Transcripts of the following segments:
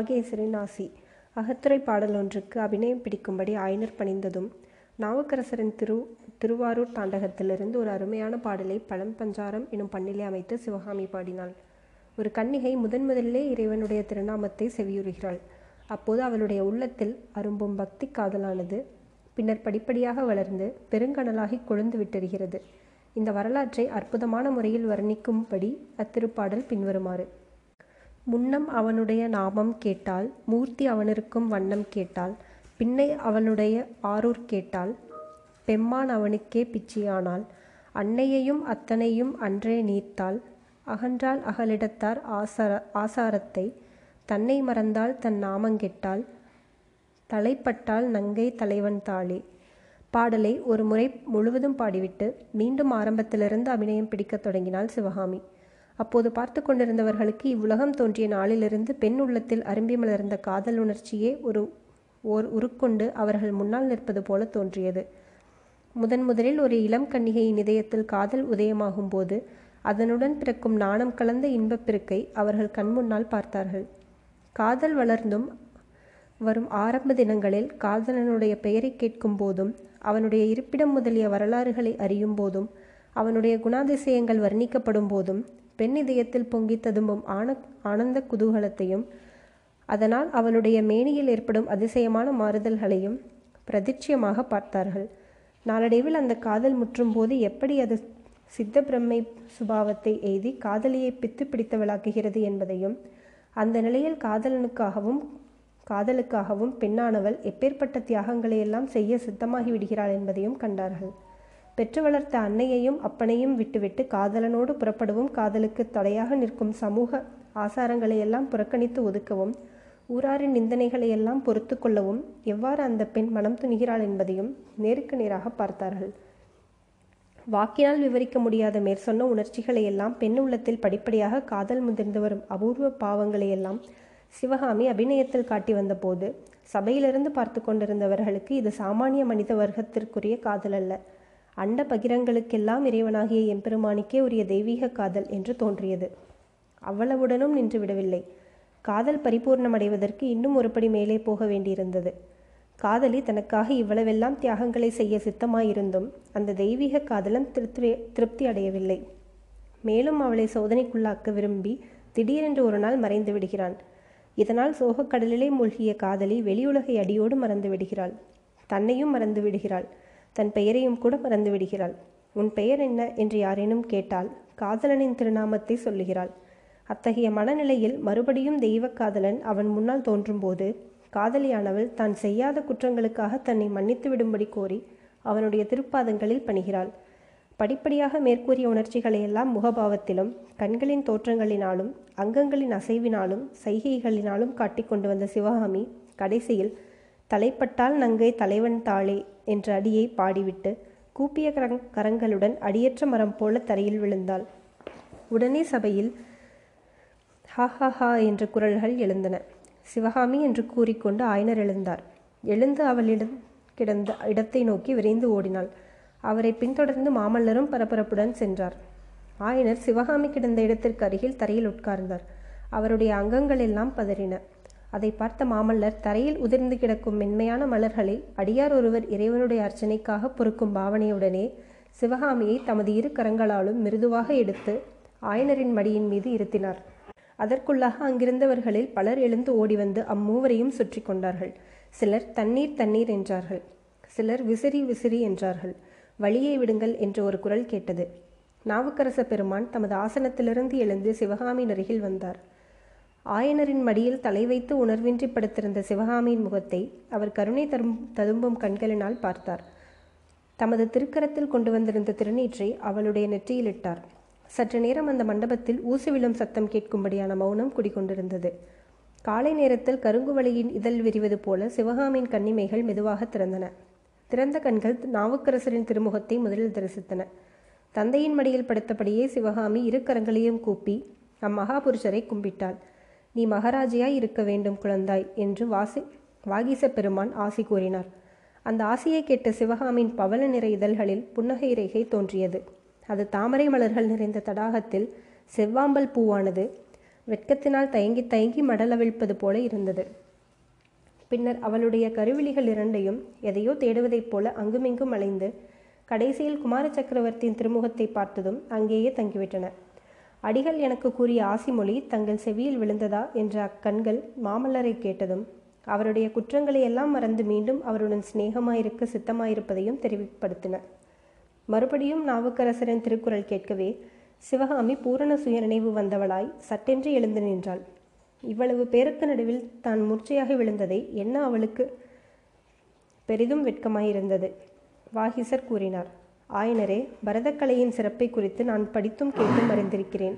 வாகேசரின் ஆசி. அகத்துறை பாடல் ஒன்றுக்கு அபிநயம் பிடிக்கும்படி ஆயனர் பணிந்ததும் நாவுக்கரசரின் திரு திருவாரூர் தாண்டகத்திலிருந்து ஒரு அருமையான பாடலை பழம் பஞ்சாரம் எனும் பண்ணிலே அமைத்து சிவகாமி பாடினாள். ஒரு கன்னிகை முதன் முதலிலே இறைவனுடைய திருநாமத்தை செவியுறுகிறாள். அப்போது அவளுடைய உள்ளத்தில் அரும்பும் பக்தி காதலானது பின்னர் படிப்படியாக வளர்ந்து பெருங்கணலாகி கொழுந்து விட்டெறிகிறது இந்த வரலாற்றை அற்புதமான முறையில் வர்ணிக்கும்படி அத்திருப்பாடல் பின்வருமாறு. முன்னம் அவனுடைய நாமம் கேட்டால் மூர்த்தி அவனிருக்கும் வண்ணம் கேட்டால் பின்னை அவனுடைய ஆரூர் கேட்டால் பெம்மான் அவனுக்கே பிச்சியானால் அன்னையையும் அத்தனையும் அன்றே நீத்தாள் அகன்றால் அகலிடத்தார் ஆசார ஆசாரத்தை தன்னை மறந்தால் தன் நாமங்கெட்டால் தலைப்பட்டால் நங்கை தலைவன் தாளே பாடலை ஒரு முறை முழுவதும் பாடிவிட்டு மீண்டும் ஆரம்பத்திலிருந்து அபிநயம் பிடிக்கத் தொடங்கினாள் சிவகாமி. அப்போது பார்த்து கொண்டிருந்தவர்களுக்கு இவ்வுலகம் தோன்றிய நாளிலிருந்து பெண் உள்ளத்தில் அரும்பி மலர்ந்த காதல் உணர்ச்சியே ஒரு ஓர் உருக்கொண்டு அவர்கள் முன்னால் நிற்பது போல தோன்றியது. முதன் முதலில் ஒரு இளம் கன்னிகையின் இதயத்தில் காதல் உதயமாகும் போது அதனுடன் பிறக்கும் நாணம் கலந்த இன்பப்பெருக்கை அவர்கள் கண்முன்னால் பார்த்தார்கள். காதல் வளர்ந்தும் வரும் ஆரம்ப தினங்களில் காதலனுடைய பெயரை கேட்கும் போதும் அவனுடைய இருப்பிடம் முதலிய வரலாறுகளை அறியும் போதும் அவனுடைய குணாதிசயங்கள் வர்ணிக்கப்படும் போதும் பெண் இதயத்தில் பொங்கி ததும்பும் ஆன ஆனந்த குதூகலத்தையும் அதனால் அவனுடைய மேனியில் ஏற்படும் அதிசயமான மாறுதல்களையும் பிரதிட்சியமாக பார்த்தார்கள். நாளடைவில் அந்த காதல் முற்றும் போது எப்படி அது சித்த பிரம்மை சுபாவத்தை எய்தி காதலியை பித்து பிடித்தவளாக்குகிறது என்பதையும் அந்த நிலையில் காதலனுக்காகவும் காதலுக்காகவும் பெண்ணானவள் எப்பேற்பட்ட தியாகங்களை எல்லாம் செய்ய சித்தமாகி விடுகிறாள் என்பதையும் கண்டார்கள். பெற்று வளர்த்த அன்னையையும் அப்பனையும் விட்டுவிட்டு காதலனோடு புறப்படவும். காதலுக்கு தடையாக நிற்கும் சமூக ஆசாரங்களை எல்லாம் புறக்கணித்து ஒதுக்கவும் ஊராரின் நிந்தனைகளை எல்லாம் பொறுத்து கொள்ளவும் எவ்வாறு அந்த பெண் மனம் துணிகிறாள் என்பதையும் நேருக்கு நேராக பார்த்தார்கள். வாக்கினால் விவரிக்க முடியாத மேற்சொன்ன உணர்ச்சிகளை எல்லாம் பெண் உள்ளத்தில் படிப்படியாக காதல் முதிர்ந்து வரும் அபூர்வ பாவங்களை எல்லாம் சிவகாமி அபிநயத்தில் காட்டி வந்தபோது சபையிலிருந்து பார்த்து கொண்டிருந்தவர்களுக்கு இது சாமானிய மனித வர்க்கத்திற்குரிய காதல் அல்ல. அண்ட பகிரங்களுக்கெல்லாம் இறைவனாகிய எம்பெருமானிக்கே உரிய தெய்வீக காதல் என்று தோன்றியது. அவ்வளவுடனும் நின்று விடவில்லை. காதல் பரிபூர்ணமடைவதற்கு இன்னும் ஒருபடி மேலே போக வேண்டியிருந்தது. காதலி தனக்காக இவ்வளவெல்லாம் தியாகங்களை செய்ய சித்தமாயிருந்தும் அந்த தெய்வீக காதலம் திருப்தி திருப்தி அடையவில்லை. மேலும் அவளை சோதனைக்குள்ளாக்க விரும்பி திடீரென்று ஒரு நாள் மறைந்து விடுகிறான். இதனால் சோகக்கடலிலே மூழ்கிய காதலி வெளியுலகை அடியோடு மறந்து விடுகிறாள். தன்னையும் மறந்து விடுகிறாள். தன் பெயரையும் கூட மறந்து விடுகிறாள். உன் பெயர் என்ன என்று யாரேனும் கேட்டால் காதலனின் திருநாமத்தை சொல்லுகிறாள். அத்தகைய மனநிலையில் மறுபடியும் தெய்வ காதலன் அவன் முன்னால் தோன்றும்போது காதலியானவள் தான் செய்யாத குற்றங்களுக்காக தன்னை மன்னித்து விடும்படி கோரி அவனுடைய திருப்பாதங்களில் பணிகிறாள். படிப்படியாக மேற்கூறிய உணர்ச்சிகளை எல்லாம் முகபாவத்திலும் கண்களின் தோற்றங்களினாலும் அங்கங்களின் அசைவினாலும் சைகைகளினாலும் காட்டிக்கொண்டு வந்த சிவகாமி கடைசியில் தலைப்பட்டால் நங்கை தலைவன் தாளே என்ற அடியை பாடிவிட்டு கூப்பிய கரங் கரங்களுடன் அடியற்ற மரம் போல தரையில் விழுந்தாள். உடனே சபையில் ஹா ஹா ஹா என்ற குரல்கள் எழுந்தன. சிவகாமி என்று கூறிக்கொண்டு ஆயனர் எழுந்தார். எழுந்து அவளிடம் கிடந்த இடத்தை நோக்கி விரைந்து ஓடினாள். அவரை பின்தொடர்ந்து மாமல்லரும் பரபரப்புடன் சென்றார். ஆயனர் சிவகாமி கிடந்த இடத்திற்கு அருகில் தரையில் உட்கார்ந்தார். அவருடைய அங்கங்கள் எல்லாம் பதறின. அதை பார்த்த மாமல்லர் தரையில் உதிர்ந்து கிடக்கும் மென்மையான மலர்களை அடியார் ஒருவர் இறைவனுடைய அர்ச்சனைக்காக பொறுக்கும் பாவனையுடனே சிவகாமியை தமது இரு கரங்களாலும் மிருதுவாக எடுத்து ஆயனரின் மடியின் மீது இருத்தினார். அதற்குள்ளாக அங்கிருந்தவர்களில் பலர் எழுந்து ஓடி வந்து அம்மூவரையும் சுற்றி கொண்டார்கள். சிலர் தண்ணீர் தண்ணீர் என்றார்கள். சிலர் விசிறி விசிறி என்றார்கள். வழியை விடுங்கள் என்று ஒரு குரல் கேட்டது. நாவுக்கரச பெருமான் தமது ஆசனத்திலிருந்து எழுந்து சிவகாமியின் அருகில் வந்தார். ஆயனரின் மடியில் தலை வைத்து உணர்வின்றி படுத்திருந்த சிவகாமியின் முகத்தை அவர் கருணை தரும் ததும்பும் கண்களினால் பார்த்தார். தமது திருக்கரத்தில் கொண்டு வந்திருந்த திருநீற்றை அவளுடைய நெற்றியிலிட்டார். சற்று நேரம் அந்த மண்டபத்தில் ஊசி விழும் சத்தம் கேட்கும்படியான மௌனம் குடிகொண்டிருந்தது. காலை நேரத்தில் கருங்குவலியின் இதழ் விரிவது போல சிவகாமியின் கண்ணிமைகள் மெதுவாக திறந்தன. திறந்த கண்கள் நாவுக்கரசரின் திருமுகத்தை முதலில் தரிசித்தன. தந்தையின் மடியில் படுத்தபடியே சிவகாமி இரு கரங்களையும் கூப்பி அம்மகாபுருஷரை கும்பிட்டாள். நீ மகாராஜியாய் இருக்க வேண்டும் குழந்தாய் என்று வாசி வாகீச பெருமான் ஆசி கூறினார். அந்த ஆசையை கேட்ட சிவகாமியின் பவள நிற இதழ்களில் புன்னகை ரேகை தோன்றியது. அது தாமரை மலர்கள் நிறைந்த தடாகத்தில் செவ்வாம்பல் பூவானது வெட்கத்தினால் தயங்கி தயங்கி மடலவிழ்ப்பது போல இருந்தது. பின்னர் அவளுடைய கருவிழிகள் இரண்டையும் எதையோ தேடுவதைப் போல அங்குமிங்கும் அலைந்து கடைசியில் குமார சக்கரவர்த்தியின் திருமுகத்தை பார்த்ததும் அங்கேயே தங்கிவிட்டன. அடிகள் எனக்கு கூறிய ஆசிமொழி தங்கள் செவியில் விழுந்ததா என்ற அக்கண்கள் மாமல்லரை கேட்டதும் அவருடைய குற்றங்களை எல்லாம் மறந்து மீண்டும் அவருடன் சிநேகமாயிருக்க சித்தமாயிருப்பதையும் தெரிவிப்படுத்தின. மறுபடியும் நாவுக்கரசரின் திருக்குறள் கேட்கவே சிவகாமி பூரண சுயநினைவு வந்தவளாய் சட்டென்று எழுந்து நின்றாள். இவ்வளவு பேருக்கு நடுவில் தான் மூர்ச்சையாக விழுந்ததை என்ன அவளுக்கு பெரிதும் வெட்கமாயிருந்தது. வாகிசர் கூறினார் ஆயனரே பரதக்கலையின் சிறப்பை குறித்து நான் படித்தும் கேட்டும் அறிந்திருக்கிறேன்.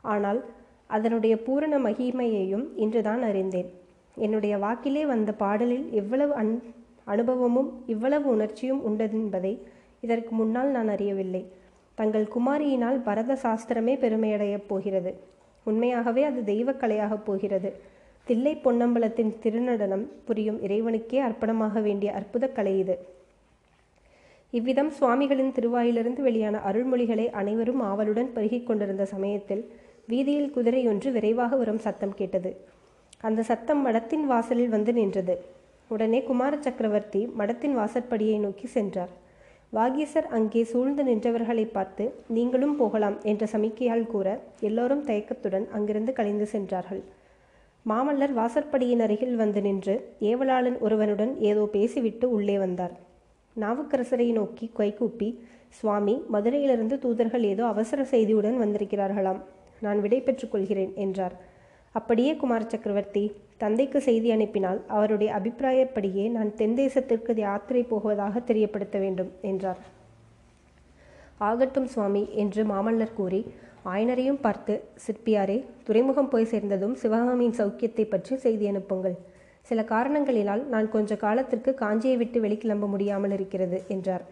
ஆனால் அதனுடைய பூரண மகிமையையும் இன்றுதான் அறிந்தேன். என்னுடைய வாக்கிலே வந்த பாடலில் எவ்வளவு அன் அனுபவமும் இவ்வளவு உணர்ச்சியும் உண்டதென்பதை இதற்கு முன்னால் நான் அறியவில்லை. தங்கள் குமாரியினால் பரத சாஸ்திரமே பெருமையடையப் போகிறது. உண்மையாகவே அது தெய்வக்கலையாகப் போகிறது. தில்லை பொன்னம்பலத்தின் திருநடனம் புரியும் இறைவனுக்கே அர்ப்பணமாக வேண்டிய அற்புத கலை இது. இவ்விதம் சுவாமிகளின் திருவாயிலிருந்து வெளியான அருள்மொழிகளை அனைவரும் ஆவலுடன் பருகிக் கொண்டிருந்த சமயத்தில் வீதியில் குதிரையொன்று விரைவாக வரும் சத்தம் கேட்டது. அந்த சத்தம் மடத்தின் வாசலில் வந்து நின்றது. உடனே குமார சக்கரவர்த்தி மடத்தின் வாசற்படியை நோக்கி சென்றார். வாகீசர் அங்கே சூழ்ந்து நின்றவர்களை பார்த்து நீங்களும் போகலாம் என்ற சமிக்கையால் கூற எல்லோரும் தயக்கத்துடன் அங்கிருந்து கலைந்து சென்றார்கள். மாமல்லர் வாசற்படியின் அருகில் வந்து நின்று ஏவலாளன் ஒருவனுடன் ஏதோ பேசிவிட்டு உள்ளே வந்தார். நாவுக்கரசரை நோக்கி கைகூப்பி சுவாமி மதுரையிலிருந்து தூதர்கள் ஏதோ அவசர செய்தியுடன் வந்திருக்கிறார்களாம். நான் விடை கொள்கிறேன் என்றார். அப்படியே குமார சக்கரவர்த்தி தந்தைக்கு செய்தி அனுப்பினால் அவருடைய அபிப்பிராயப்படியே நான் தென் தேசத்திற்கு யாத்திரை போவதாக தெரியப்படுத்த வேண்டும் என்றார். ஆகட்டும் சுவாமி என்று மாமல்லர் கூறி ஆயனரையும் பார்த்து சிற்பியாரே துறைமுகம் போய் சேர்ந்ததும் சிவகாமியின் சௌக்கியத்தை பற்றி செய்தி அனுப்புங்கள். சில காரணங்களினால் நான் கொஞ்ச காலத்திற்கு காஞ்சியை விட்டு வெளிக்கிளம்ப முடியாமல் இருக்கிறது என்றார்.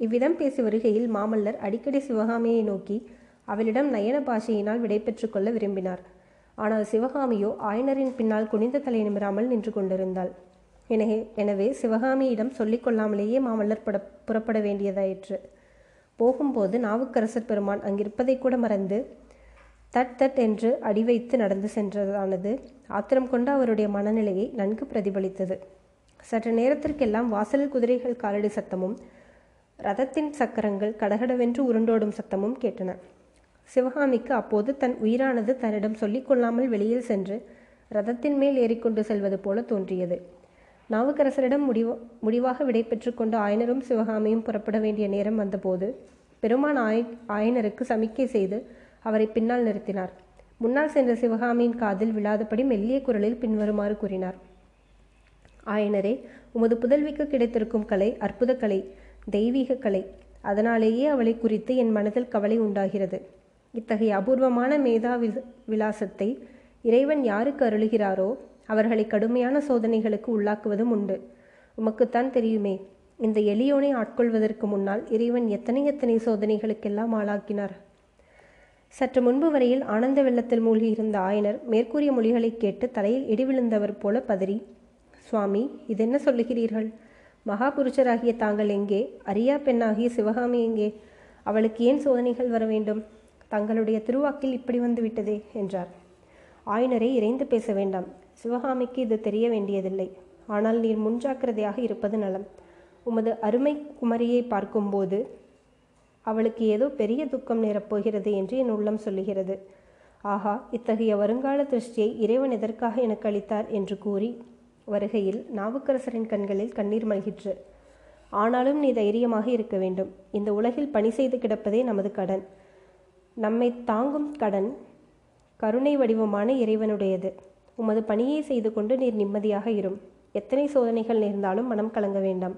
இவ்விதம் பேசி வருகையில் மாமல்லர் அடிக்கடி சிவகாமியை நோக்கி அவளிடம் நயன பாஷையினால் விடை கொள்ள விரும்பினார். ஆனால் சிவகாமியோ ஆயனரின் பின்னால் குனிந்த தலை நிமிராமல் நின்று கொண்டிருந்தாள். எனவே எனவே சிவகாமியிடம் சொல்லிக் கொள்ளாமலேயே மாமல்லர் பட புறப்பட வேண்டியதாயிற்று. போகும்போது நாவுக்கரசர் பெருமான் அங்கிருப்பதை கூட மறந்து தட் தட் என்று அடி வைத்து நடந்து சென்றதானது. ஆத்திரம் கொண்ட அவருடைய மனநிலையை நன்கு பிரதிபலித்தது. சற்று நேரத்திற்கெல்லாம் வாசலில் குதிரைகள் காலடி சத்தமும் ரதத்தின் சக்கரங்கள் கடகடவென்று உருண்டோடும் சத்தமும் கேட்டன. சிவகாமிக்கு அப்போது தன் உயிரானது தன்னிடம் சொல்லிக்கொள்ளாமல் வெளியில் சென்று ரதத்தின் மேல் ஏறிக்கொண்டு செல்வது போல தோன்றியது. நாவுக்கரசரிடம் முடிவ முடிவாக விடை கொண்டு ஆயனரும் சிவகாமியும் புறப்பட வேண்டிய நேரம் வந்தபோது பெருமான் ஆய ஆயனருக்கு சமிக்கை செய்து அவரை பின்னால் நிறுத்தினார். முன்னால் சென்ற சிவகாமியின் காதில் விழாதபடி மெல்லிய குரலில் பின்வருமாறு கூறினார். ஆயனரே உமது புதல்விக்கு கிடைத்திருக்கும் கலை அற்புத கலை தெய்வீக கலை அதனாலேயே அவளை குறித்து என் மனதில் கவலை உண்டாகிறது. இத்தகைய அபூர்வமான மேதா விலாசத்தை இறைவன் யாருக்கு அருளுகிறாரோ அவர்களை கடுமையான சோதனைகளுக்கு உள்ளாக்குவதும் உண்டு. உமக்குத்தான் தெரியுமே இந்த எளியோனை ஆட்கொள்வதற்கு முன்னால் இறைவன் எத்தனை எத்தனை சோதனைகளுக்கெல்லாம் ஆளாக்கினார். சற்று முன்பு வரையில் ஆனந்த வெள்ளத்தில் மூழ்கியிருந்த ஆயனர் மேற்கூறிய மொழிகளை கேட்டு தலையில் இடி விழுந்தவர் போல பதறி சுவாமி இதென்ன சொல்லுகிறீர்கள்? மகாபுருஷராகிய தாங்கள் எங்கே? அரியா பெண்ணாகிய சிவகாமி எங்கே? அவளுக்கு ஏன் சோதனைகள் வர வேண்டும்? தங்களுடைய திருவாக்கில் இப்படி வந்து விட்டதே என்றார். ஆயனரை இறைந்து பேச வேண்டாம். சிவகாமிக்கு இது தெரிய வேண்டியதில்லை. ஆனால் நீர் முன்ஜாக்கிரதையாக இருப்பது நலம். உமது அருமை குமரியை பார்க்கும்போது அவளுக்கு ஏதோ பெரிய துக்கம் நேரப்போகிறது என்று என் உள்ளம் சொல்லுகிறது. ஆஹா இத்தகைய வருங்கால திருஷ்டியை இறைவன் எதற்காக எனக்கு அளித்தார் என்று கூறி வருகையில் நாவுக்கரசரின் கண்களில் கண்ணீர் மல்கிற்று. ஆனாலும் நீ தைரியமாக இருக்க வேண்டும். இந்த உலகில் பணி செய்து கிடப்பதே நமது கடன். நம்மை தாங்கும் கடன் கருணை வடிவமான இறைவனுடையது. உமது பணியை செய்து கொண்டு நீர் நிம்மதியாக இரும். எத்தனை சோதனைகள் நேர்ந்தாலும் மனம் கலங்க வேண்டாம்.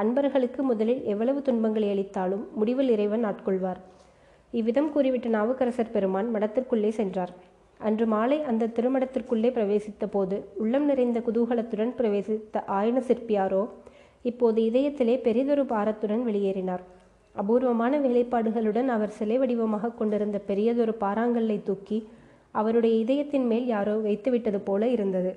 அன்பர்களுக்கு முதலில் எவ்வளவு துன்பங்களை அளித்தாலும் முடிவில் இறைவன் ஆட்கொள்வார். இவ்விதம் கூறிவிட்ட நாவுக்கரசர் பெருமான் மடத்திற்குள்ளே சென்றார். அன்று மாலை அந்த திருமடத்திற்குள்ளே பிரவேசித்த போது உள்ளம் நிறைந்த குதூகலத்துடன் பிரவேசித்த ஆயன சிற்பியாரோ இப்போது இதயத்திலே பெரிதொரு பாரத்துடன் வெளியேறினார். அபூர்வமான வேலைப்பாடுகளுடன் அவர் சிலை வடிவமாக கொண்டிருந்த பெரியதொரு பாறாங்கல்லை தூக்கி அவருடைய இதயத்தின் மேல் யாரோ வைத்துவிட்டது போல இருந்தது.